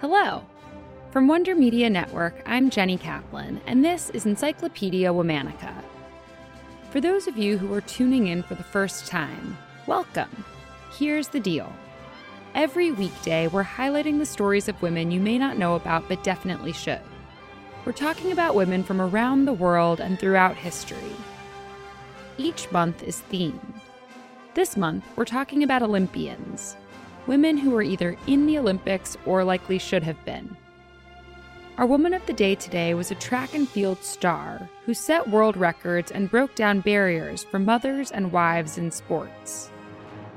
Hello. From Wonder Media Network, I'm Jenny Kaplan, and this is Encyclopedia Womannica. For those of you who are tuning in for the first time, welcome. Here's the deal. Every weekday, we're highlighting the stories of women you may not know about but definitely should. We're talking about women from around the world and throughout history. Each month is themed. This month, we're talking about Olympians, women who were either in the Olympics or likely should have been. Our woman of the day today was a track and field star who set world records and broke down barriers for mothers and wives in sports.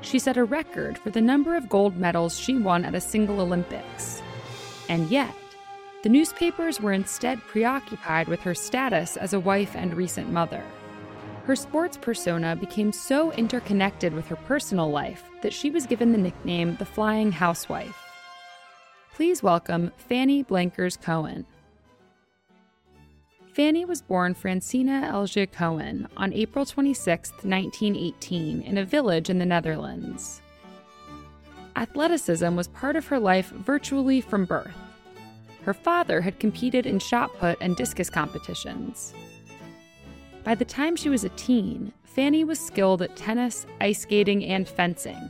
She set a record for the number of gold medals she won at a single Olympics. And yet, the newspapers were instead preoccupied with her status as a wife and recent mother. Her sports persona became so interconnected with her personal life that she was given the nickname the Flying Housewife. Please welcome Fanny Blankers-Koen. Fanny was born Francina Elsje Koen on April 26, 1918, in a village in the Netherlands. Athleticism was part of her life virtually from birth. Her father had competed in shot put and discus competitions. By the time she was a teen, Fanny was skilled at tennis, ice skating, and fencing.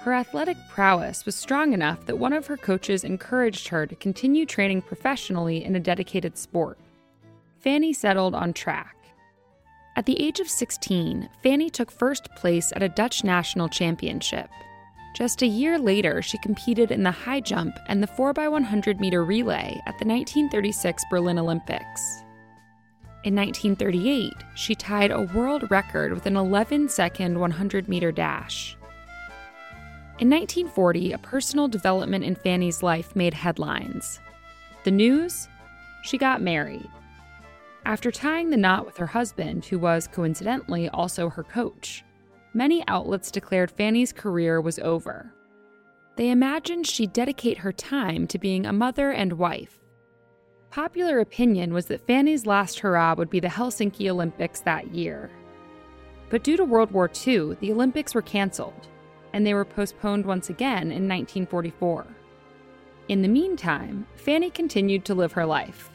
Her athletic prowess was strong enough that one of her coaches encouraged her to continue training professionally in a dedicated sport. Fanny settled on track. At the age of 16, Fanny took first place at a Dutch national championship. Just a year later, she competed in the high jump and the 4x100 meter relay at the 1936 Berlin Olympics. In 1938, she tied a world record with an 11 second 100 meter dash. In 1940, a personal development in Fanny's life made headlines. The news? She got married. After tying the knot with her husband, who was coincidentally also her coach, many outlets declared Fanny's career was over. They imagined she'd dedicate her time to being a mother and wife. Popular opinion was that Fanny's last hurrah would be the Helsinki Olympics that year. But due to World War II, the Olympics were canceled, and they were postponed once again in 1944. In the meantime, Fanny continued to live her life.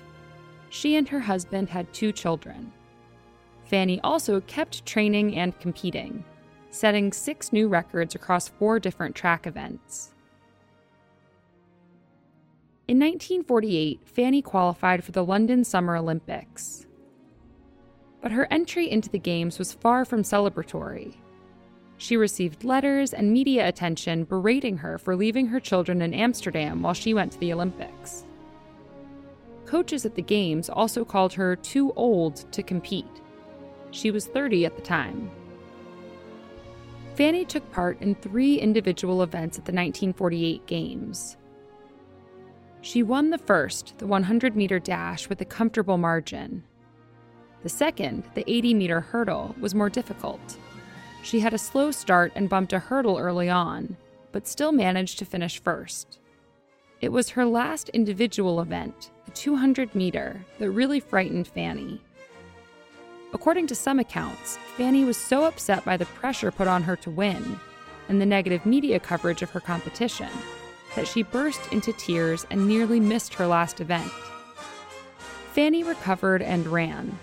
She and her husband had two children. Fanny also kept training and competing, setting six new records across four different track events. In 1948, Fanny qualified for the London Summer Olympics. But her entry into the Games was far from celebratory. She received letters and media attention berating her for leaving her children in Amsterdam while she went to the Olympics. Coaches at the Games also called her too old to compete. She was 30 at the time. Fanny took part in three individual events at the 1948 Games. She won the first, the 100 meter dash, with a comfortable margin. The second, the 80 meter hurdle, was more difficult. She had a slow start and bumped a hurdle early on, but still managed to finish first. It was her last individual event, the 200 meter, that really frightened Fanny. According to some accounts, Fanny was so upset by the pressure put on her to win and the negative media coverage of her competition that she burst into tears and nearly missed her last event. Fanny recovered and ran.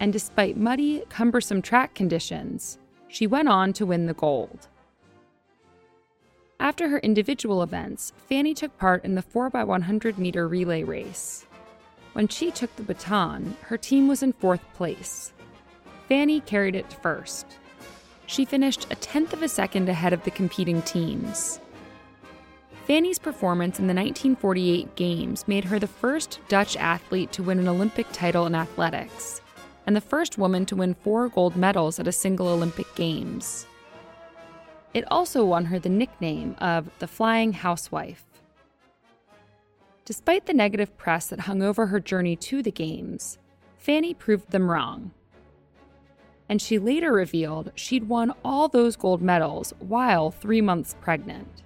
And despite muddy, cumbersome track conditions, she went on to win the gold. After her individual events, Fanny took part in the 4x100 meter relay race. When she took the baton, her team was in fourth place. Fanny carried it first. She finished a tenth of a second ahead of the competing teams. Fanny's performance in the 1948 Games made her the first Dutch athlete to win an Olympic title in athletics, and the first woman to win four gold medals at a single Olympic Games. It also won her the nickname of the Flying Housewife. Despite the negative press that hung over her journey to the Games, Fanny proved them wrong. And she later revealed she'd won all those gold medals while three months pregnant.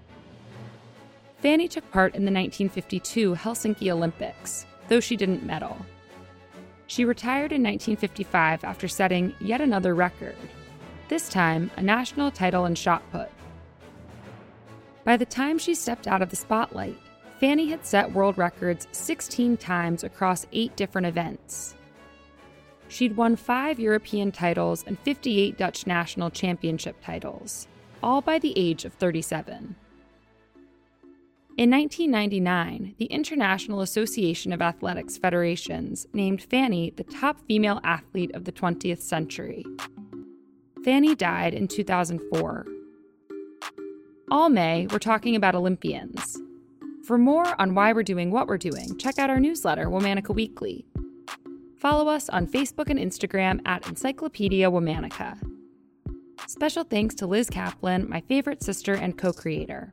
Fanny took part in the 1952 Helsinki Olympics, though she didn't medal. She retired in 1955 after setting yet another record, this time a national title in shot put. By the time she stepped out of the spotlight, Fanny had set world records 16 times across eight different events. She'd won five European titles and 58 Dutch national championship titles, all by the age of 37. In 1999, the International Association of Athletics Federations named Fanny the top female athlete of the 20th century. Fanny died in 2004. All May, we're talking about Olympians. For more on why we're doing what we're doing, check out our newsletter, Womannica Weekly. Follow us on Facebook and Instagram at Encyclopedia Womannica. Special thanks to Liz Kaplan, my favorite sister and co creator.